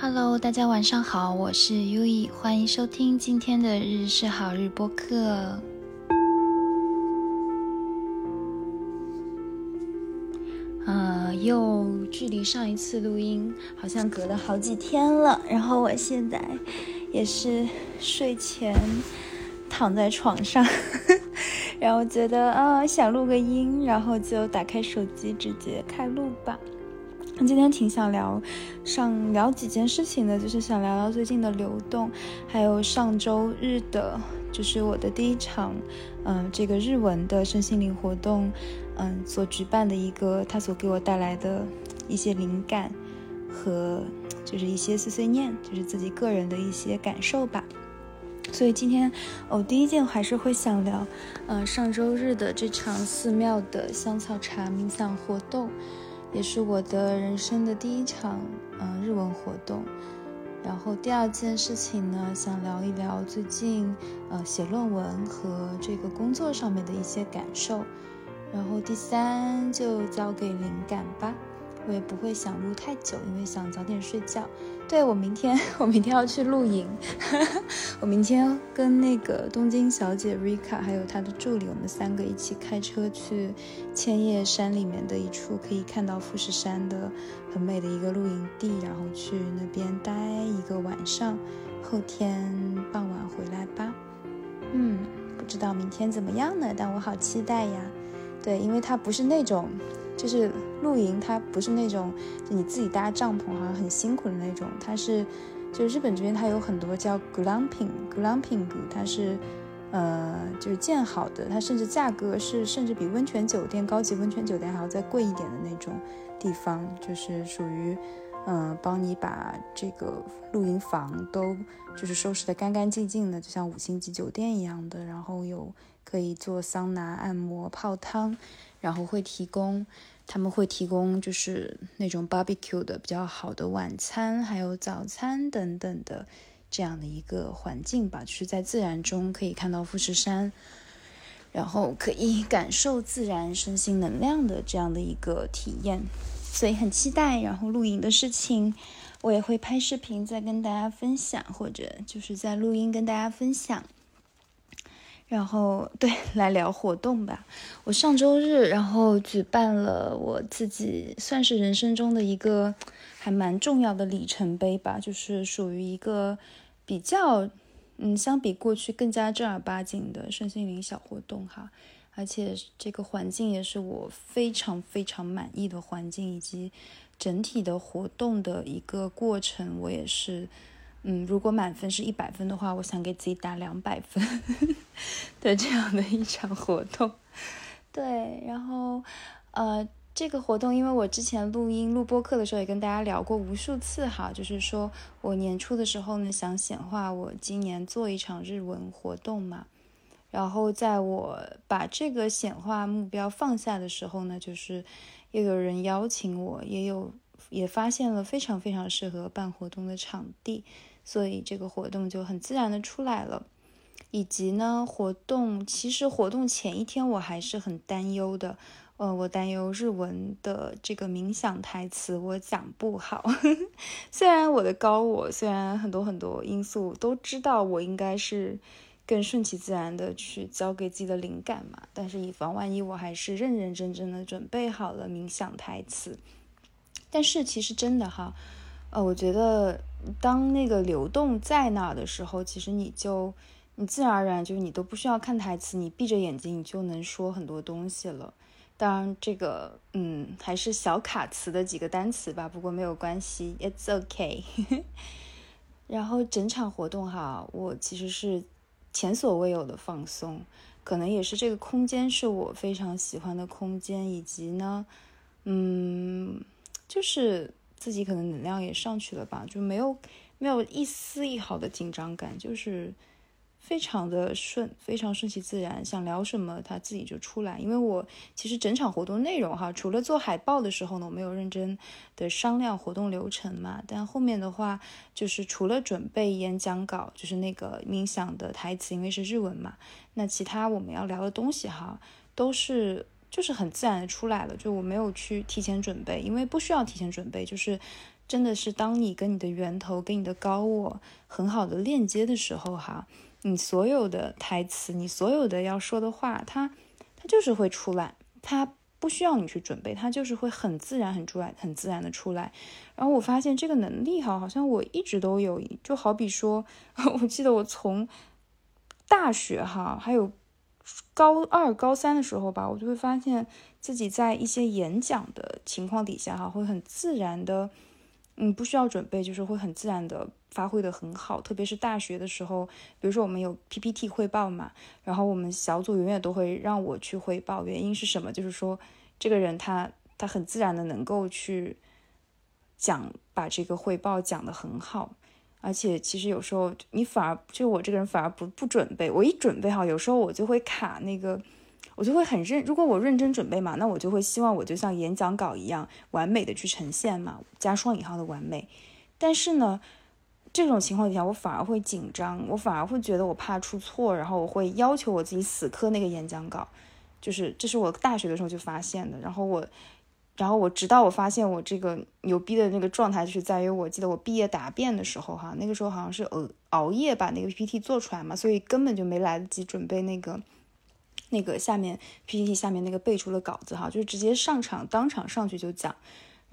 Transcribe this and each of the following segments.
Hello，大家晚上好，我是 U E，欢迎收听今天的日是好日播客。呃，又距离上一次录音好像隔了好几天了，然后我现在也是睡前躺在床上，然后觉得啊想录个音，然后就打开手机直接开录吧。那今天挺想聊，上聊几件事情的，就是想聊聊最近的流动，还有上周日的，就是我的第一场，嗯，这个日文的身心灵活动，嗯，所举办的一个，它所给我带来的一些灵感和就是一些碎碎念，就是自己个人的一些感受吧。所以今天我第一件还是会想聊，嗯，上周日的这场寺庙的香草茶冥想活动。也是我的人生的第一场，嗯，日文活动。然后第二件事情呢，想聊一聊最近，呃，写论文和这个工作上面的一些感受。然后第三就交给灵感吧。我也不会想录太久，因为想早点睡觉。对我明天，我明天要去露营。我明天跟那个东京小姐 Rika 还有她的助理，我们三个一起开车去千叶山里面的一处可以看到富士山的很美的一个露营地，然后去那边待一个晚上，后天傍晚回来吧。嗯，不知道明天怎么样呢？但我好期待呀。对，因为它不是那种。就是露营，它不是那种就你自己搭帐篷好像很辛苦的那种，它是，就日本这边它有很多叫 glamping，glamping，它是，呃，就是建好的，它甚至价格是甚至比温泉酒店、高级温泉酒店还要再贵一点的那种地方，就是属于，嗯，帮你把这个露营房都就是收拾得干干净净的，就像五星级酒店一样的，然后有可以做桑拿、按摩、泡汤。然后会提供，他们会提供就是那种 barbecue 的比较好的晚餐，还有早餐等等的这样的一个环境吧，就是在自然中可以看到富士山，然后可以感受自然身心能量的这样的一个体验，所以很期待。然后露营的事情，我也会拍视频再跟大家分享，或者就是在录音跟大家分享。然后对，来聊活动吧。我上周日，然后举办了我自己算是人生中的一个还蛮重要的里程碑吧，就是属于一个比较，嗯，相比过去更加正儿八经的身心灵小活动哈。而且这个环境也是我非常非常满意的环境，以及整体的活动的一个过程，我也是。嗯，如果满分是一百分的话，我想给自己打两百分 的这样的一场活动。对，然后呃，这个活动，因为我之前录音录播课的时候也跟大家聊过无数次哈，就是说我年初的时候呢，想显化我今年做一场日文活动嘛。然后在我把这个显化目标放下的时候呢，就是又有人邀请我，也有也发现了非常非常适合办活动的场地。所以这个活动就很自然的出来了，以及呢，活动其实活动前一天我还是很担忧的，呃，我担忧日文的这个冥想台词我讲不好，虽然我的高我虽然很多很多因素都知道我应该是更顺其自然的去交给自己的灵感嘛，但是以防万一，我还是认认真真的准备好了冥想台词，但是其实真的哈。呃，我觉得当那个流动在那的时候，其实你就你自然而然就是你都不需要看台词，你闭着眼睛你就能说很多东西了。当然，这个嗯还是小卡词的几个单词吧，不过没有关系，It's okay。然后整场活动哈，我其实是前所未有的放松，可能也是这个空间是我非常喜欢的空间，以及呢，嗯，就是。自己可能能量也上去了吧，就没有没有一丝一毫的紧张感，就是非常的顺，非常顺其自然，想聊什么他自己就出来。因为我其实整场活动内容哈，除了做海报的时候呢，我没有认真的商量活动流程嘛，但后面的话就是除了准备演讲稿，就是那个冥想的台词，因为是日文嘛，那其他我们要聊的东西哈，都是。就是很自然的出来了，就我没有去提前准备，因为不需要提前准备，就是真的是当你跟你的源头、跟你的高我很好的链接的时候，哈，你所有的台词，你所有的要说的话，它它就是会出来，它不需要你去准备，它就是会很自然、很出来、很自然的出来。然后我发现这个能力哈，好像我一直都有，就好比说，我记得我从大学哈，还有高二、高三的时候吧，我就会发现自己在一些演讲的情况底下哈，会很自然的。嗯，不需要准备，就是会很自然的发挥的很好。特别是大学的时候，比如说我们有 PPT 汇报嘛，然后我们小组永远都会让我去汇报。原因是什么？就是说这个人他他很自然的能够去讲，把这个汇报讲得很好。而且其实有时候你反而就我这个人反而不不准备，我一准备好，有时候我就会卡那个。我就会很认，如果我认真准备嘛，那我就会希望我就像演讲稿一样完美的去呈现嘛，加双引号的完美。但是呢，这种情况底下，我反而会紧张，我反而会觉得我怕出错，然后我会要求我自己死磕那个演讲稿。就是这是我大学的时候就发现的。然后我，然后我直到我发现我这个牛逼的那个状态，就是在于我记得我毕业答辩的时候哈，那个时候好像是熬熬夜把那个 PPT 做出来嘛，所以根本就没来得及准备那个。那个下面 PPT 下面那个背出的稿子哈，就是直接上场当场上去就讲。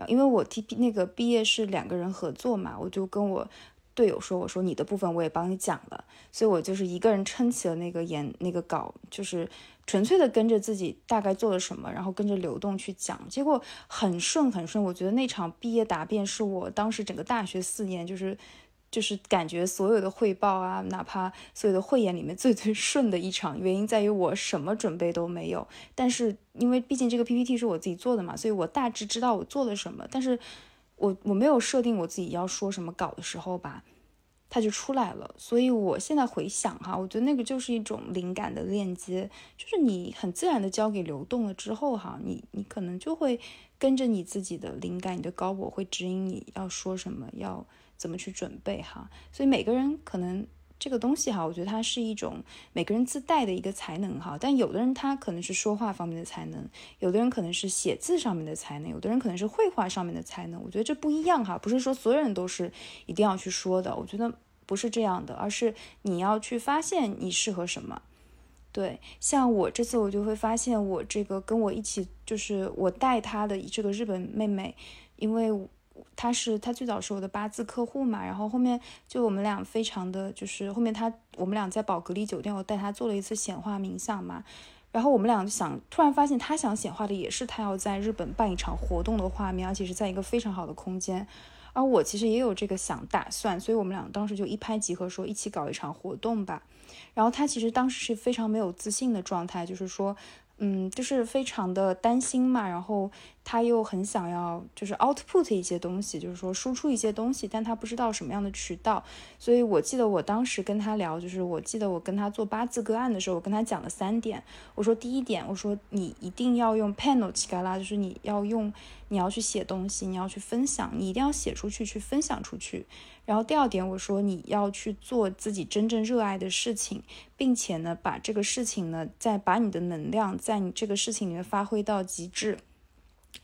因为我 T P 那个毕业是两个人合作嘛，我就跟我队友说，我说你的部分我也帮你讲了，所以我就是一个人撑起了那个演那个稿，就是纯粹的跟着自己大概做了什么，然后跟着流动去讲，结果很顺很顺。我觉得那场毕业答辩是我当时整个大学四年就是。就是感觉所有的汇报啊，哪怕所有的汇演里面最最顺的一场，原因在于我什么准备都没有。但是因为毕竟这个 PPT 是我自己做的嘛，所以我大致知道我做了什么。但是我我没有设定我自己要说什么稿的时候吧，它就出来了。所以我现在回想哈，我觉得那个就是一种灵感的链接，就是你很自然的交给流动了之后哈，你你可能就会跟着你自己的灵感，你的高我会指引你要说什么要。怎么去准备哈？所以每个人可能这个东西哈，我觉得它是一种每个人自带的一个才能哈。但有的人他可能是说话方面的才能，有的人可能是写字上面的才能，有的人可能是绘画上面的才能。我觉得这不一样哈，不是说所有人都是一定要去说的。我觉得不是这样的，而是你要去发现你适合什么。对，像我这次我就会发现，我这个跟我一起就是我带他的这个日本妹妹，因为。他是他最早是我的八字客户嘛，然后后面就我们俩非常的就是后面他我们俩在宝格丽酒店，我带他做了一次显化冥想嘛，然后我们俩就想突然发现他想显化的也是他要在日本办一场活动的画面，而且是在一个非常好的空间，而我其实也有这个想打算，所以我们俩当时就一拍即合，说一起搞一场活动吧。然后他其实当时是非常没有自信的状态，就是说。嗯，就是非常的担心嘛，然后他又很想要，就是 output 一些东西，就是说输出一些东西，但他不知道什么样的渠道。所以我记得我当时跟他聊，就是我记得我跟他做八字个案的时候，我跟他讲了三点。我说第一点，我说你一定要用 panel 起嘎啦，就是你要用，你要去写东西，你要去分享，你一定要写出去，去分享出去。然后第二点，我说你要去做自己真正热爱的事情，并且呢，把这个事情呢，再把你的能量在你这个事情里面发挥到极致。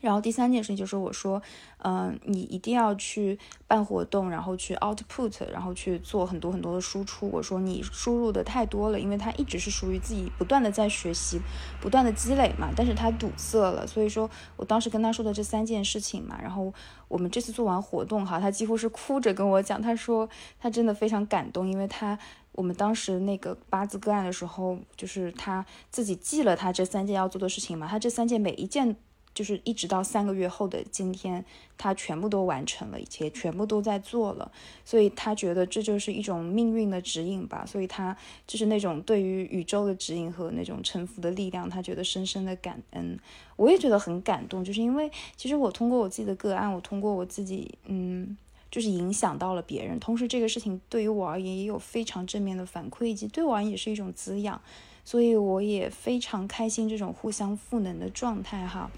然后第三件事情就是我说，嗯，你一定要去办活动，然后去 output，然后去做很多很多的输出。我说你输入的太多了，因为它一直是属于自己不断的在学习，不断的积累嘛，但是它堵塞了。所以说我当时跟他说的这三件事情嘛，然后我们这次做完活动哈，他几乎是哭着跟我讲，他说他真的非常感动，因为他我们当时那个八字个案的时候，就是他自己记了他这三件要做的事情嘛，他这三件每一件。就是一直到三个月后的今天，他全部都完成了，一切全部都在做了，所以他觉得这就是一种命运的指引吧。所以他就是那种对于宇宙的指引和那种臣服的力量，他觉得深深的感恩。我也觉得很感动，就是因为其实我通过我自己的个案，我通过我自己，嗯，就是影响到了别人。同时，这个事情对于我而言也有非常正面的反馈，以及对我而言也是一种滋养。所以我也非常开心这种互相赋能的状态哈。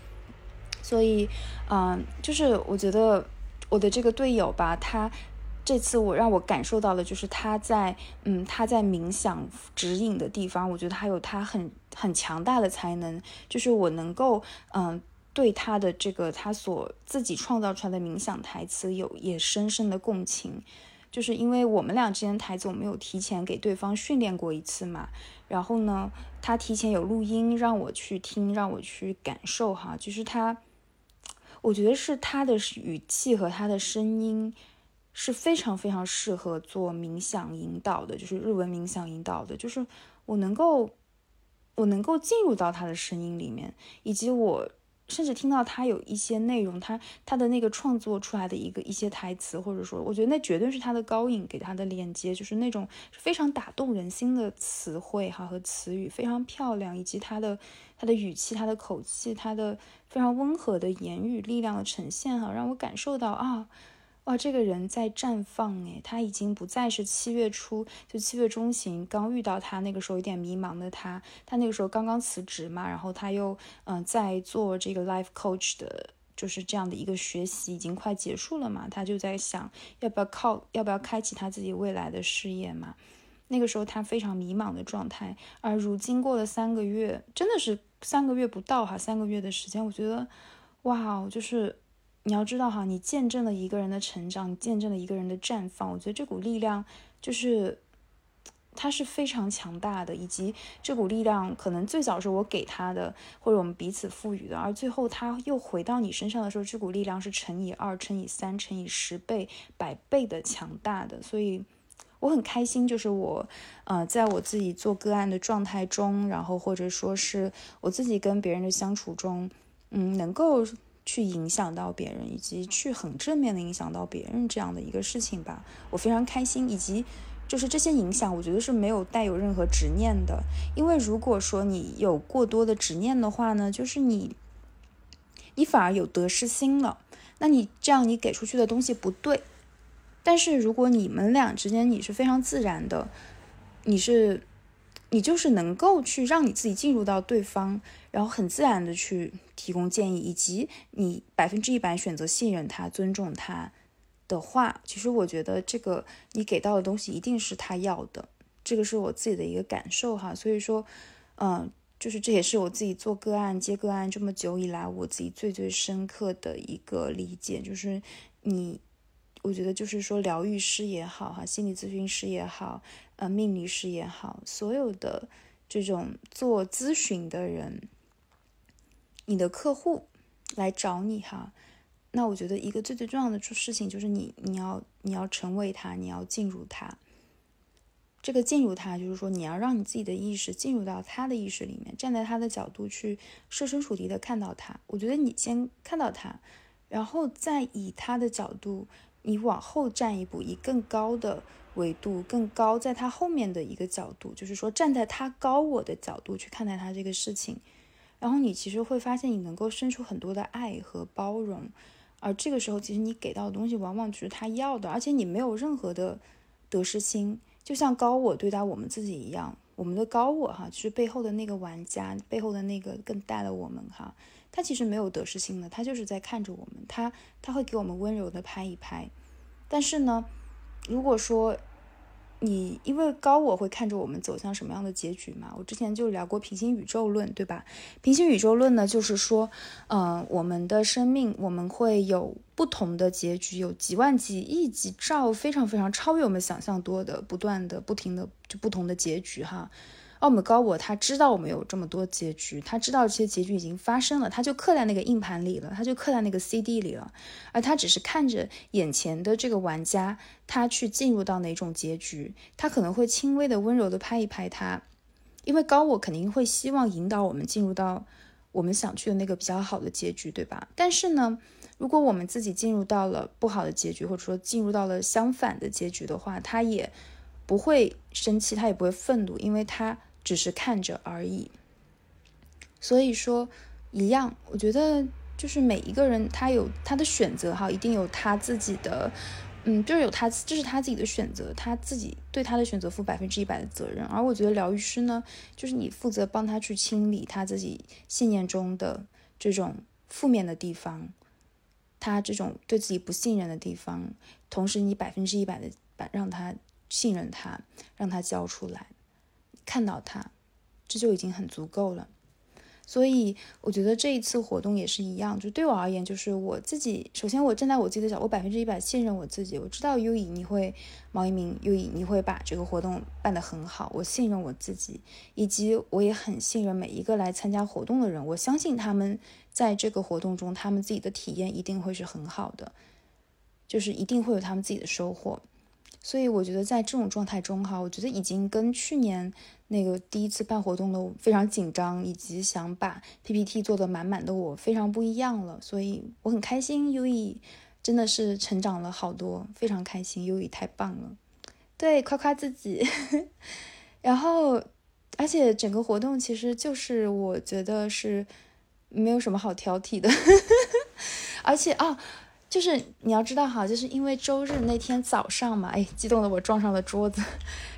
所以，嗯，就是我觉得我的这个队友吧，他这次我让我感受到了，就是他在，嗯，他在冥想指引的地方，我觉得他有他很很强大的才能，就是我能够，嗯，对他的这个他所自己创造出来的冥想台词有也深深的共情，就是因为我们俩之间台词我们有提前给对方训练过一次嘛，然后呢，他提前有录音让我去听，让我去感受哈，就是他，我觉得是他的语气和他的声音是非常非常适合做冥想引导的，就是日文冥想引导的，就是我能够我能够进入到他的声音里面，以及我。甚至听到他有一些内容，他他的那个创作出来的一个一些台词，或者说，我觉得那绝对是他的高引给他的链接，就是那种非常打动人心的词汇哈和词语，非常漂亮，以及他的他的语气、他的口气、他的非常温和的言语力量的呈现哈，让我感受到啊。哇，这个人在绽放诶，他已经不再是七月初，就七月中旬刚遇到他那个时候有点迷茫的他，他那个时候刚刚辞职嘛，然后他又嗯在做这个 life coach 的，就是这样的一个学习已经快结束了嘛，他就在想要不要靠要不要开启他自己未来的事业嘛，那个时候他非常迷茫的状态，而如今过了三个月，真的是三个月不到哈，三个月的时间，我觉得哇，就是。你要知道哈，你见证了一个人的成长，你见证了一个人的绽放。我觉得这股力量就是，它是非常强大的，以及这股力量可能最早是我给他的，或者我们彼此赋予的，而最后他又回到你身上的时候，这股力量是乘以二、乘以三、乘以十倍、百倍的强大的。所以我很开心，就是我，呃，在我自己做个案的状态中，然后或者说是我自己跟别人的相处中，嗯，能够。去影响到别人，以及去很正面的影响到别人这样的一个事情吧，我非常开心。以及就是这些影响，我觉得是没有带有任何执念的。因为如果说你有过多的执念的话呢，就是你，你反而有得失心了。那你这样你给出去的东西不对。但是如果你们俩之间你是非常自然的，你是。你就是能够去让你自己进入到对方，然后很自然的去提供建议，以及你百分之一百选择信任他、尊重他的话，其实我觉得这个你给到的东西一定是他要的，这个是我自己的一个感受哈。所以说，嗯，就是这也是我自己做个案、接个案这么久以来，我自己最最深刻的一个理解，就是你。我觉得就是说，疗愈师也好，哈，心理咨询师也好，呃，命理师也好，所有的这种做咨询的人，你的客户来找你哈，那我觉得一个最最重要的事情就是你，你要你要成为他，你要进入他。这个进入他，就是说你要让你自己的意识进入到他的意识里面，站在他的角度去设身处地的看到他。我觉得你先看到他，然后再以他的角度。你往后站一步，以更高的维度、更高在他后面的一个角度，就是说站在他高我的角度去看待他这个事情，然后你其实会发现，你能够生出很多的爱和包容，而这个时候，其实你给到的东西往往就是他要的，而且你没有任何的得失心，就像高我对待我们自己一样，我们的高我哈，就是背后的那个玩家，背后的那个更大的我们哈。他其实没有得失心的，他就是在看着我们，他他会给我们温柔的拍一拍。但是呢，如果说你因为高我会看着我们走向什么样的结局嘛？我之前就聊过平行宇宙论，对吧？平行宇宙论呢，就是说，嗯，我们的生命我们会有不同的结局，有几万、几亿、几兆，非常非常超越我们想象多的，不断的、不停的就不同的结局哈。奥姆高我他知道我们有这么多结局，他知道这些结局已经发生了，他就刻在那个硬盘里了，他就刻在那个 CD 里了，而他只是看着眼前的这个玩家，他去进入到哪种结局，他可能会轻微的、温柔的拍一拍他，因为高我肯定会希望引导我们进入到我们想去的那个比较好的结局，对吧？但是呢，如果我们自己进入到了不好的结局，或者说进入到了相反的结局的话，他也不会生气，他也不会愤怒，因为他。只是看着而已，所以说一样，我觉得就是每一个人他有他的选择哈，一定有他自己的，嗯，就是有他这是他自己的选择，他自己对他的选择负百分之一百的责任。而我觉得疗愈师呢，就是你负责帮他去清理他自己信念中的这种负面的地方，他这种对自己不信任的地方，同时你百分之一百的把让他信任他，让他交出来。看到他，这就已经很足够了。所以我觉得这一次活动也是一样，就对我而言，就是我自己，首先我站在我自己的角，我百分之一百信任我自己，我知道优以你会，毛一鸣优以你会把这个活动办得很好，我信任我自己，以及我也很信任每一个来参加活动的人，我相信他们在这个活动中，他们自己的体验一定会是很好的，就是一定会有他们自己的收获。所以我觉得在这种状态中哈，我觉得已经跟去年那个第一次办活动的非常紧张，以及想把 PPT 做的满满的我非常不一样了。所以我很开心，优以真的是成长了好多，非常开心，优以太棒了。对，夸夸自己。然后，而且整个活动其实就是我觉得是没有什么好挑剔的，而且啊。就是你要知道哈，就是因为周日那天早上嘛，哎，激动的我撞上了桌子。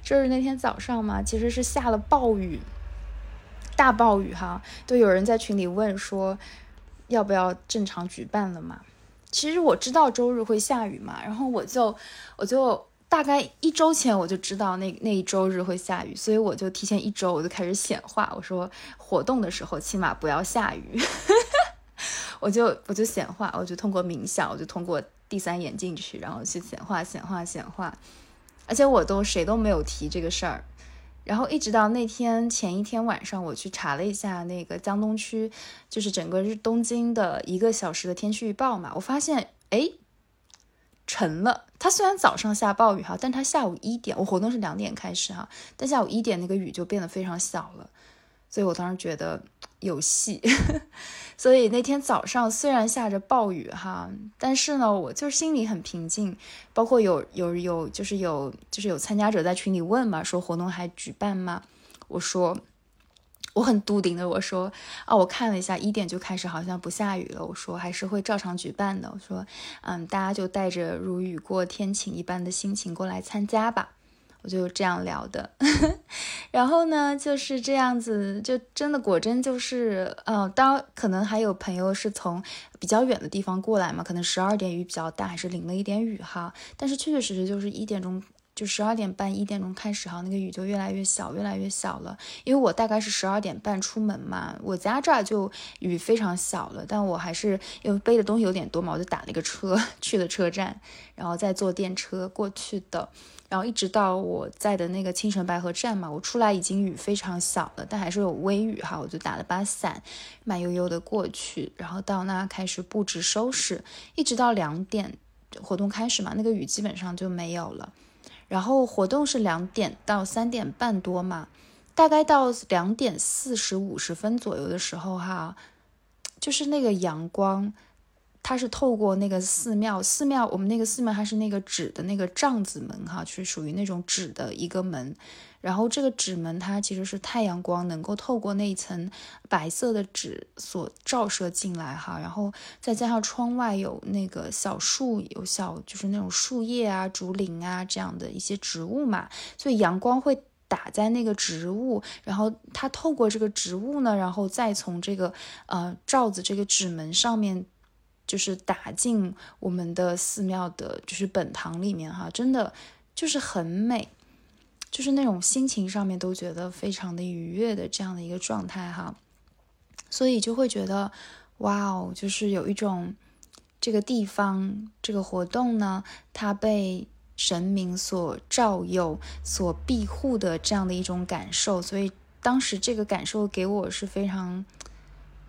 周日那天早上嘛，其实是下了暴雨，大暴雨哈，都有人在群里问说要不要正常举办了嘛。其实我知道周日会下雨嘛，然后我就我就大概一周前我就知道那那一周日会下雨，所以我就提前一周我就开始显化，我说活动的时候起码不要下雨。我就我就显化，我就通过冥想，我就通过第三眼进去，然后去显化显化显化，而且我都谁都没有提这个事儿，然后一直到那天前一天晚上，我去查了一下那个江东区，就是整个日东京的一个小时的天气预报嘛，我发现哎沉了，它虽然早上下暴雨哈，但它下午一点，我活动是两点开始哈，但下午一点那个雨就变得非常小了，所以我当时觉得。有戏，所以那天早上虽然下着暴雨哈，但是呢，我就是心里很平静。包括有有有，就是有就是有参加者在群里问嘛，说活动还举办吗？我说我很笃定的，我说啊，我看了一下，一点就开始好像不下雨了。我说还是会照常举办的。我说嗯，大家就带着如雨过天晴一般的心情过来参加吧。我就这样聊的，然后呢，就是这样子，就真的果真就是，呃，当可能还有朋友是从比较远的地方过来嘛，可能十二点雨比较大，还是淋了一点雨哈，但是确确实实就是一点钟，就十二点半一点钟开始哈，那个雨就越来越小，越来越小了。因为我大概是十二点半出门嘛，我家这儿就雨非常小了，但我还是因为背的东西有点多嘛，我就打了一个车 去了车站，然后再坐电车过去的。然后一直到我在的那个青城白河站嘛，我出来已经雨非常小了，但还是有微雨哈，我就打了把伞，慢悠悠的过去，然后到那开始布置收拾，一直到两点活动开始嘛，那个雨基本上就没有了。然后活动是两点到三点半多嘛，大概到两点四十五十分左右的时候哈，就是那个阳光。它是透过那个寺庙，寺庙我们那个寺庙它是那个纸的那个帐子门哈，是属于那种纸的一个门，然后这个纸门它其实是太阳光能够透过那一层白色的纸所照射进来哈，然后再加上窗外有那个小树，有小就是那种树叶啊、竹林啊这样的一些植物嘛，所以阳光会打在那个植物，然后它透过这个植物呢，然后再从这个呃罩子这个纸门上面。就是打进我们的寺庙的，就是本堂里面哈，真的就是很美，就是那种心情上面都觉得非常的愉悦的这样的一个状态哈，所以就会觉得哇哦，就是有一种这个地方这个活动呢，它被神明所照佑、所庇护的这样的一种感受，所以当时这个感受给我是非常。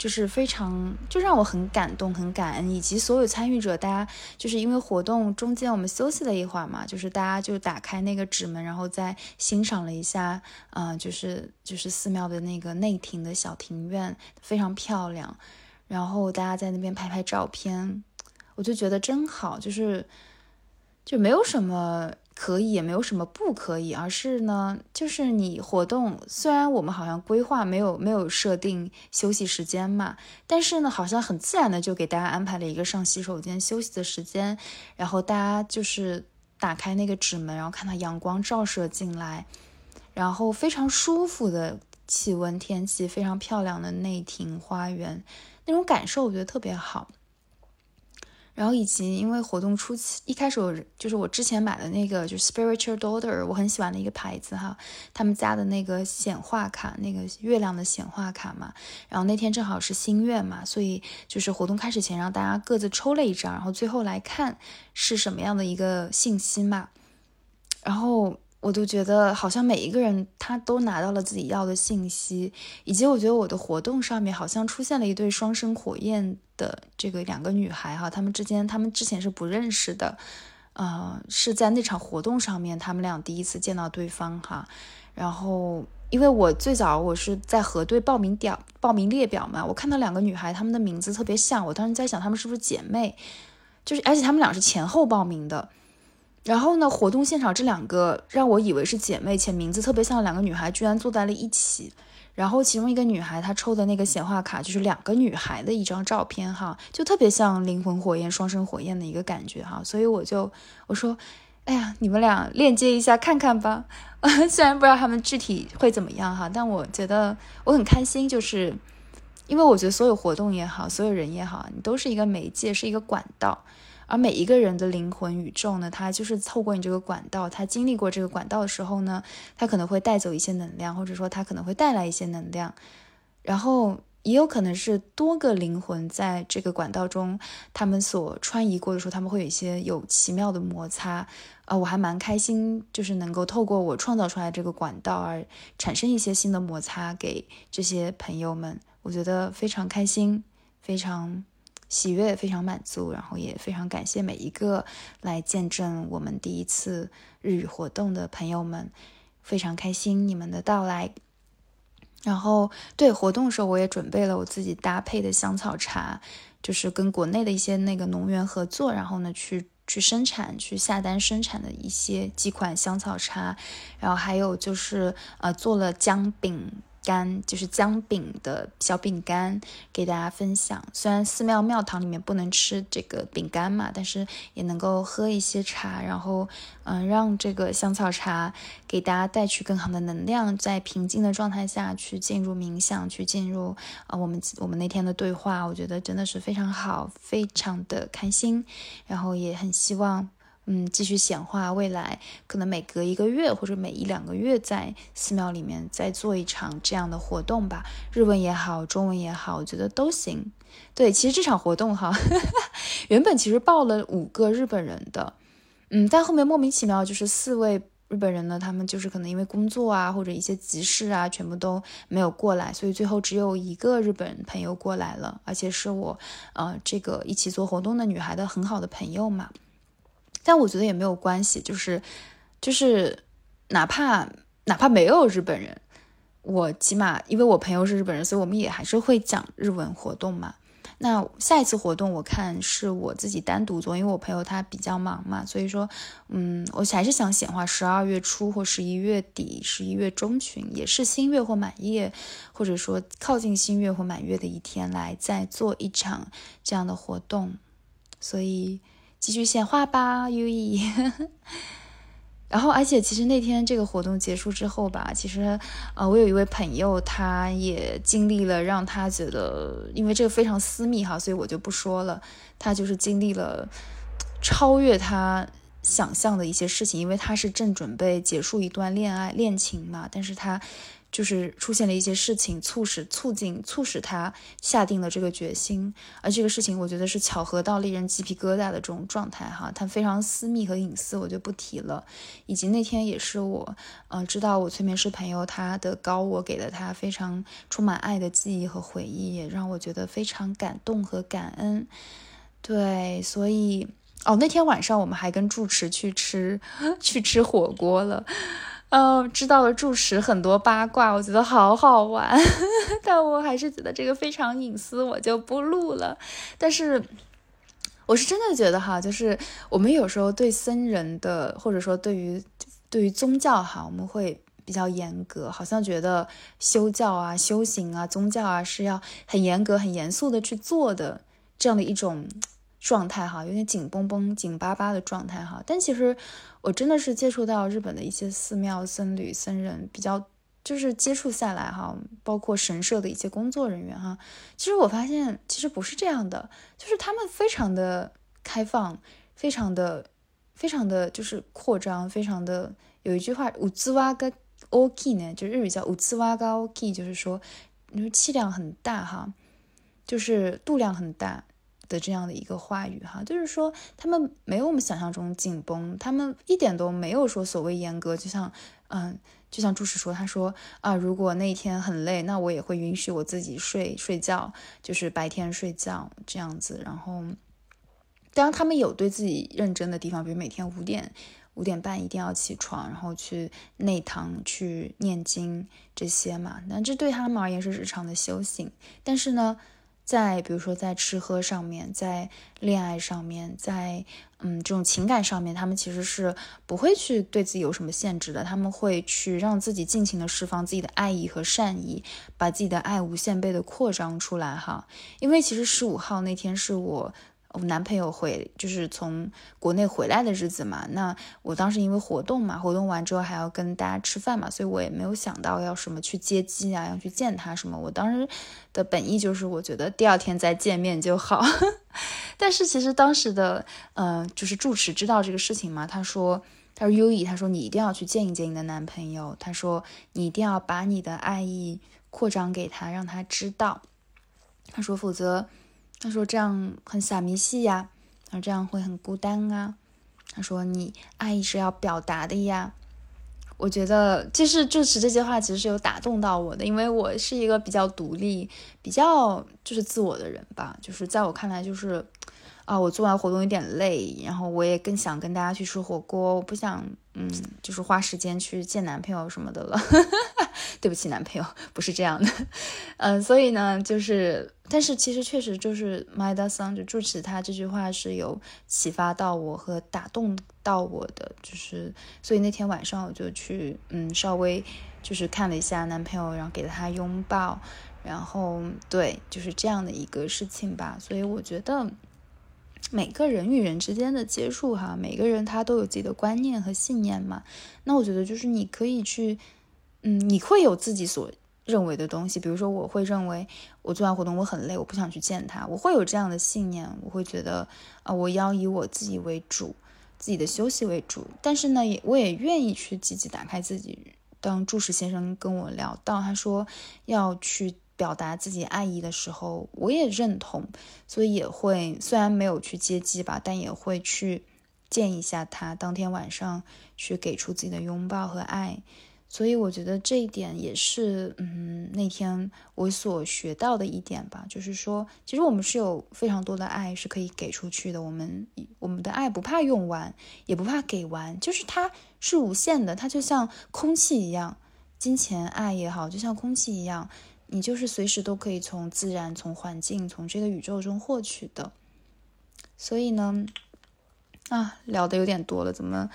就是非常，就让我很感动、很感恩，以及所有参与者，大家就是因为活动中间我们休息了一会儿嘛，就是大家就打开那个纸门，然后再欣赏了一下，啊，就是就是寺庙的那个内庭的小庭院，非常漂亮，然后大家在那边拍拍照片，我就觉得真好，就是就没有什么。可以也没有什么不可以，而是呢，就是你活动虽然我们好像规划没有没有设定休息时间嘛，但是呢，好像很自然的就给大家安排了一个上洗手间休息的时间，然后大家就是打开那个纸门，然后看到阳光照射进来，然后非常舒服的气温天气，非常漂亮的内庭花园，那种感受我觉得特别好。然后以及因为活动初期一开始我就是我之前买的那个就是 Spiritual Daughter，我很喜欢的一个牌子哈，他们家的那个显化卡，那个月亮的显化卡嘛。然后那天正好是新月嘛，所以就是活动开始前让大家各自抽了一张，然后最后来看是什么样的一个信息嘛。然后我都觉得好像每一个人他都拿到了自己要的信息，以及我觉得我的活动上面好像出现了一对双生火焰。的这个两个女孩哈，她们之间，她们之前是不认识的，呃，是在那场活动上面，她们俩第一次见到对方哈。然后，因为我最早我是在核对报名表、报名列表嘛，我看到两个女孩，她们的名字特别像，我当时在想，她们是不是姐妹？就是，而且她们俩是前后报名的。然后呢，活动现场这两个让我以为是姐妹，且名字特别像的两个女孩，居然坐在了一起。然后其中一个女孩她抽的那个显化卡就是两个女孩的一张照片哈，就特别像灵魂火焰、双生火焰的一个感觉哈，所以我就我说，哎呀，你们俩链接一下看看吧。虽然不知道他们具体会怎么样哈，但我觉得我很开心，就是因为我觉得所有活动也好，所有人也好，你都是一个媒介，是一个管道。而每一个人的灵魂宇宙呢，它就是透过你这个管道，它经历过这个管道的时候呢，它可能会带走一些能量，或者说它可能会带来一些能量，然后也有可能是多个灵魂在这个管道中，他们所穿移过的时候，他们会有一些有奇妙的摩擦啊，我还蛮开心，就是能够透过我创造出来这个管道而产生一些新的摩擦给这些朋友们，我觉得非常开心，非常。喜悦非常满足，然后也非常感谢每一个来见证我们第一次日语活动的朋友们，非常开心你们的到来。然后对活动的时候，我也准备了我自己搭配的香草茶，就是跟国内的一些那个农园合作，然后呢去去生产、去下单生产的一些几款香草茶，然后还有就是呃做了姜饼。干就是姜饼的小饼干，给大家分享。虽然寺庙庙堂里面不能吃这个饼干嘛，但是也能够喝一些茶，然后嗯，让这个香草茶给大家带去更好的能量，在平静的状态下去进入冥想，去进入啊我们我们那天的对话，我觉得真的是非常好，非常的开心，然后也很希望。嗯，继续显化未来，可能每隔一个月或者每一两个月，在寺庙里面再做一场这样的活动吧。日文也好，中文也好，我觉得都行。对，其实这场活动哈，原本其实报了五个日本人的，嗯，但后面莫名其妙就是四位日本人呢，他们就是可能因为工作啊或者一些急事啊，全部都没有过来，所以最后只有一个日本朋友过来了，而且是我呃这个一起做活动的女孩的很好的朋友嘛。但我觉得也没有关系，就是，就是，哪怕哪怕没有日本人，我起码因为我朋友是日本人，所以我们也还是会讲日文活动嘛。那下一次活动我看是我自己单独做，因为我朋友他比较忙嘛，所以说，嗯，我还是想显化十二月初或十一月底、十一月中旬，也是新月或满月，或者说靠近新月或满月的一天来再做一场这样的活动，所以。继续显化吧，U E。然后，而且其实那天这个活动结束之后吧，其实，呃，我有一位朋友，他也经历了让他觉得，因为这个非常私密哈，所以我就不说了。他就是经历了超越他想象的一些事情，因为他是正准备结束一段恋爱恋情嘛，但是他。就是出现了一些事情，促使、促进、促使他下定了这个决心。而这个事情，我觉得是巧合到令人鸡皮疙瘩的这种状态哈。他非常私密和隐私，我就不提了。以及那天也是我，呃，知道我催眠师朋友他的高我给了他非常充满爱的记忆和回忆，也让我觉得非常感动和感恩。对，所以哦，那天晚上我们还跟住持去吃 去吃火锅了。嗯，知道了住持很多八卦，我觉得好好玩，但我还是觉得这个非常隐私，我就不录了。但是，我是真的觉得哈，就是我们有时候对僧人的，或者说对于对于宗教哈，我们会比较严格，好像觉得修教啊、修行啊、宗教啊是要很严格、很严肃的去做的这样的一种。状态哈，有点紧绷绷、紧巴巴的状态哈。但其实我真的是接触到日本的一些寺庙僧侣、僧人，比较就是接触下来哈，包括神社的一些工作人员哈。其实我发现，其实不是这样的，就是他们非常的开放，非常的非常的就是扩张，非常的有一句话，五兹瓦嘎 OK 呢，就日语叫五兹瓦嘎 OK，就是说，你说气量很大哈，就是度量很大。的这样的一个话语哈，就是说他们没有我们想象中紧绷，他们一点都没有说所谓严格，就像嗯，就像朱石说，他说啊，如果那一天很累，那我也会允许我自己睡睡觉，就是白天睡觉这样子。然后，当然他们有对自己认真的地方，比如每天五点五点半一定要起床，然后去内堂去念经这些嘛，那这对他们而言是日常的修行。但是呢。在比如说，在吃喝上面，在恋爱上面，在嗯这种情感上面，他们其实是不会去对自己有什么限制的。他们会去让自己尽情的释放自己的爱意和善意，把自己的爱无限倍的扩张出来哈。因为其实十五号那天是我。我男朋友回就是从国内回来的日子嘛，那我当时因为活动嘛，活动完之后还要跟大家吃饭嘛，所以我也没有想到要什么去接机啊，要去见他什么。我当时的本意就是我觉得第二天再见面就好。但是其实当时的呃，就是住持知道这个事情嘛，他说他说优以，他说你一定要去见一见你的男朋友，他说你一定要把你的爱意扩张给他，让他知道。他说否则。他说这样很傻迷戏呀，他说这样会很孤单啊。他说你爱意是要表达的呀。我觉得就是就是这些话其实是有打动到我的，因为我是一个比较独立、比较就是自我的人吧。就是在我看来，就是啊，我做完活动有点累，然后我也更想跟大家去吃火锅，我不想嗯，就是花时间去见男朋友什么的了。对不起，男朋友不是这样的，嗯，所以呢，就是，但是其实确实就是 My Da Song 就住持他这句话是有启发到我和打动到我的，就是，所以那天晚上我就去，嗯，稍微就是看了一下男朋友，然后给了他拥抱，然后对，就是这样的一个事情吧。所以我觉得每个人与人之间的接触，哈，每个人他都有自己的观念和信念嘛。那我觉得就是你可以去。嗯，你会有自己所认为的东西，比如说，我会认为我做完活动我很累，我不想去见他，我会有这样的信念，我会觉得啊，我要以我自己为主，自己的休息为主。但是呢，也我也愿意去积极打开自己。当注视先生跟我聊到，他说要去表达自己爱意的时候，我也认同，所以也会虽然没有去接机吧，但也会去见一下他，当天晚上去给出自己的拥抱和爱。所以我觉得这一点也是，嗯，那天我所学到的一点吧，就是说，其实我们是有非常多的爱是可以给出去的，我们我们的爱不怕用完，也不怕给完，就是它是无限的，它就像空气一样，金钱爱也好，就像空气一样，你就是随时都可以从自然、从环境、从这个宇宙中获取的。所以呢。啊，聊的有点多了，怎么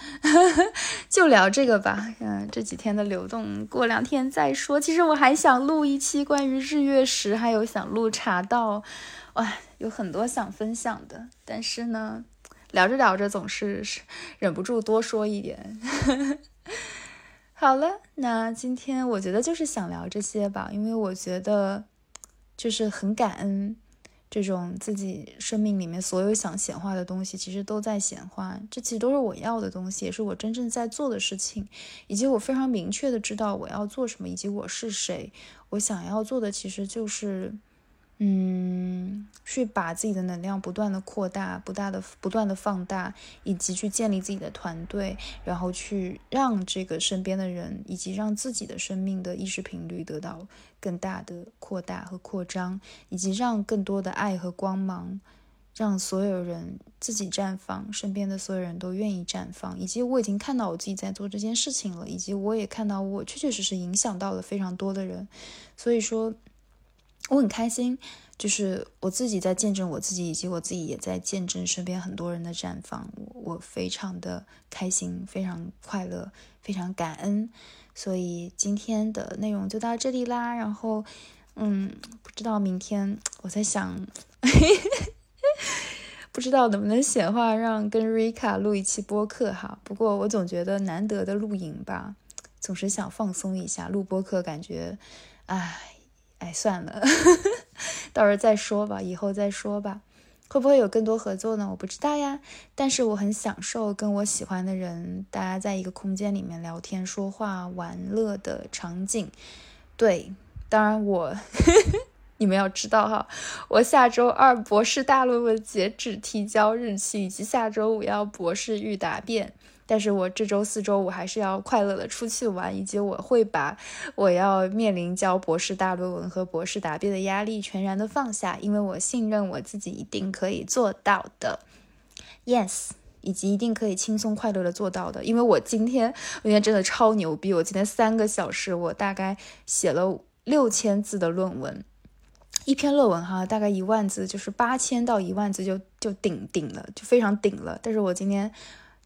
就聊这个吧？嗯，这几天的流动，过两天再说。其实我还想录一期关于日月食，还有想录茶道，哇，有很多想分享的。但是呢，聊着聊着总是忍不住多说一点。好了，那今天我觉得就是想聊这些吧，因为我觉得就是很感恩。这种自己生命里面所有想显化的东西，其实都在显化。这其实都是我要的东西，也是我真正在做的事情，以及我非常明确的知道我要做什么，以及我是谁。我想要做的其实就是。嗯，去把自己的能量不断的扩大，不大的不断的放大，以及去建立自己的团队，然后去让这个身边的人，以及让自己的生命的意识频率得到更大的扩大和扩张，以及让更多的爱和光芒，让所有人自己绽放，身边的所有人都愿意绽放，以及我已经看到我自己在做这件事情了，以及我也看到我确确实实影响到了非常多的人，所以说。我很开心，就是我自己在见证我自己，以及我自己也在见证身边很多人的绽放。我非常的开心，非常快乐，非常感恩。所以今天的内容就到这里啦。然后，嗯，不知道明天我在想，不知道能不能显化让跟瑞卡录一期播客哈。不过我总觉得难得的露营吧，总是想放松一下。录播客感觉，唉。哎，算了，到时候再说吧，以后再说吧。会不会有更多合作呢？我不知道呀。但是我很享受跟我喜欢的人，大家在一个空间里面聊天、说话、玩乐的场景。对，当然我，你们要知道哈，我下周二博士大论文截止提交日期，以及下周五要博士预答辩。但是我这周四周五还是要快乐的出去玩，以及我会把我要面临交博士大论文和博士答辩的压力全然的放下，因为我信任我自己一定可以做到的，yes，以及一定可以轻松快乐的做到的，因为我今天我今天真的超牛逼，我今天三个小时我大概写了六千字的论文，一篇论文哈，大概一万字，就是八千到一万字就就顶顶了，就非常顶了，但是我今天。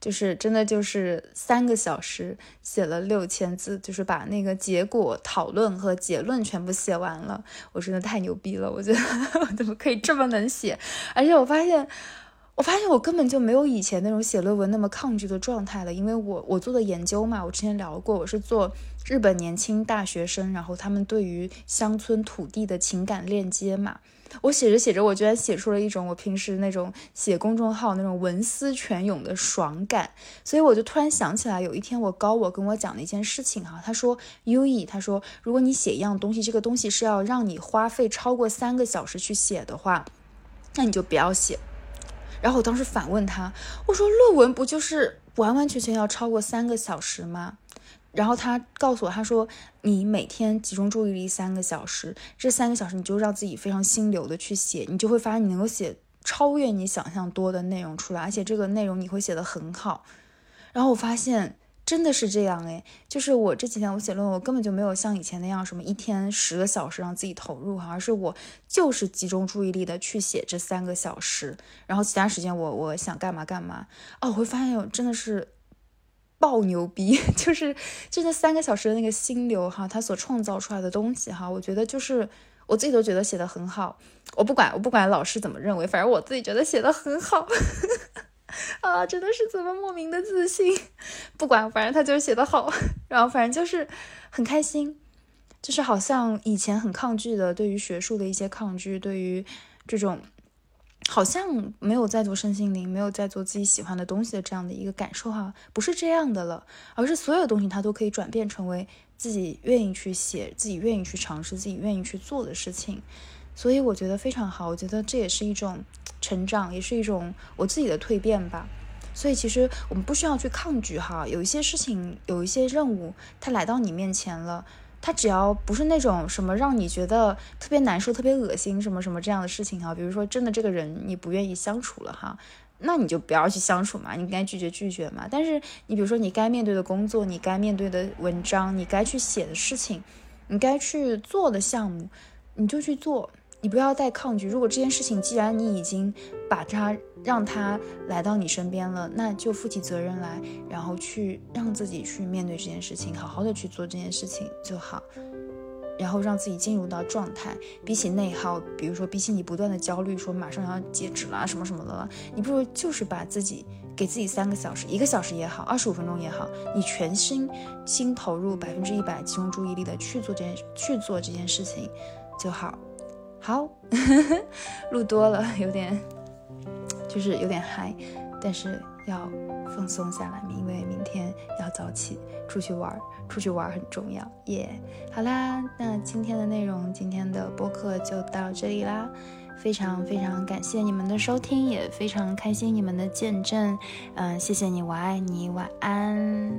就是真的，就是三个小时写了六千字，就是把那个结果讨论和结论全部写完了。我真的太牛逼了！我觉得 我怎么可以这么能写？而且我发现，我发现我根本就没有以前那种写论文那么抗拒的状态了，因为我我做的研究嘛，我之前聊过，我是做日本年轻大学生，然后他们对于乡村土地的情感链接嘛。我写着写着，我居然写出了一种我平时那种写公众号那种文思泉涌的爽感，所以我就突然想起来，有一天我高我跟我讲的一件事情哈，他说优异，他说如果你写一样东西，这个东西是要让你花费超过三个小时去写的话，那你就不要写。然后我当时反问他，我说论文不就是完完全全要超过三个小时吗？然后他告诉我，他说你每天集中注意力三个小时，这三个小时你就让自己非常心流的去写，你就会发现你能够写超越你想象多的内容出来，而且这个内容你会写得很好。然后我发现真的是这样诶，就是我这几天我写论文，我根本就没有像以前那样什么一天十个小时让自己投入哈，而是我就是集中注意力的去写这三个小时，然后其他时间我我想干嘛干嘛。哦，我会发现真的是。爆牛逼，就是就那三个小时的那个心流哈，他所创造出来的东西哈，我觉得就是我自己都觉得写的很好。我不管我不管老师怎么认为，反正我自己觉得写的很好 啊，真的是怎么莫名的自信。不管，反正他就是写的好，然后反正就是很开心，就是好像以前很抗拒的，对于学术的一些抗拒，对于这种。好像没有在做身心灵，没有在做自己喜欢的东西的这样的一个感受哈，不是这样的了，而是所有东西它都可以转变成为自己愿意去写、自己愿意去尝试、自己愿意去做的事情，所以我觉得非常好，我觉得这也是一种成长，也是一种我自己的蜕变吧。所以其实我们不需要去抗拒哈，有一些事情、有一些任务，它来到你面前了。他只要不是那种什么让你觉得特别难受、特别恶心什么什么这样的事情哈，比如说真的这个人你不愿意相处了哈，那你就不要去相处嘛，你该拒绝拒绝嘛。但是你比如说你该面对的工作、你该面对的文章、你该去写的事情、你该去做的项目，你就去做。你不要再抗拒。如果这件事情既然你已经把它让它来到你身边了，那就负起责任来，然后去让自己去面对这件事情，好好的去做这件事情就好。然后让自己进入到状态。比起内耗，比如说比起你不断的焦虑，说马上要截止了什么什么的了，你不如就是把自己给自己三个小时，一个小时也好，二十五分钟也好，你全心心投入百分之一百，集中注意力的去做这件去做这件事情就好。好，录多了有点，就是有点嗨，但是要放松下来，因为明天要早起出去玩，出去玩很重要耶。好啦，那今天的内容，今天的播客就到这里啦，非常非常感谢你们的收听，也非常开心你们的见证，嗯，谢谢你，我爱你，晚安。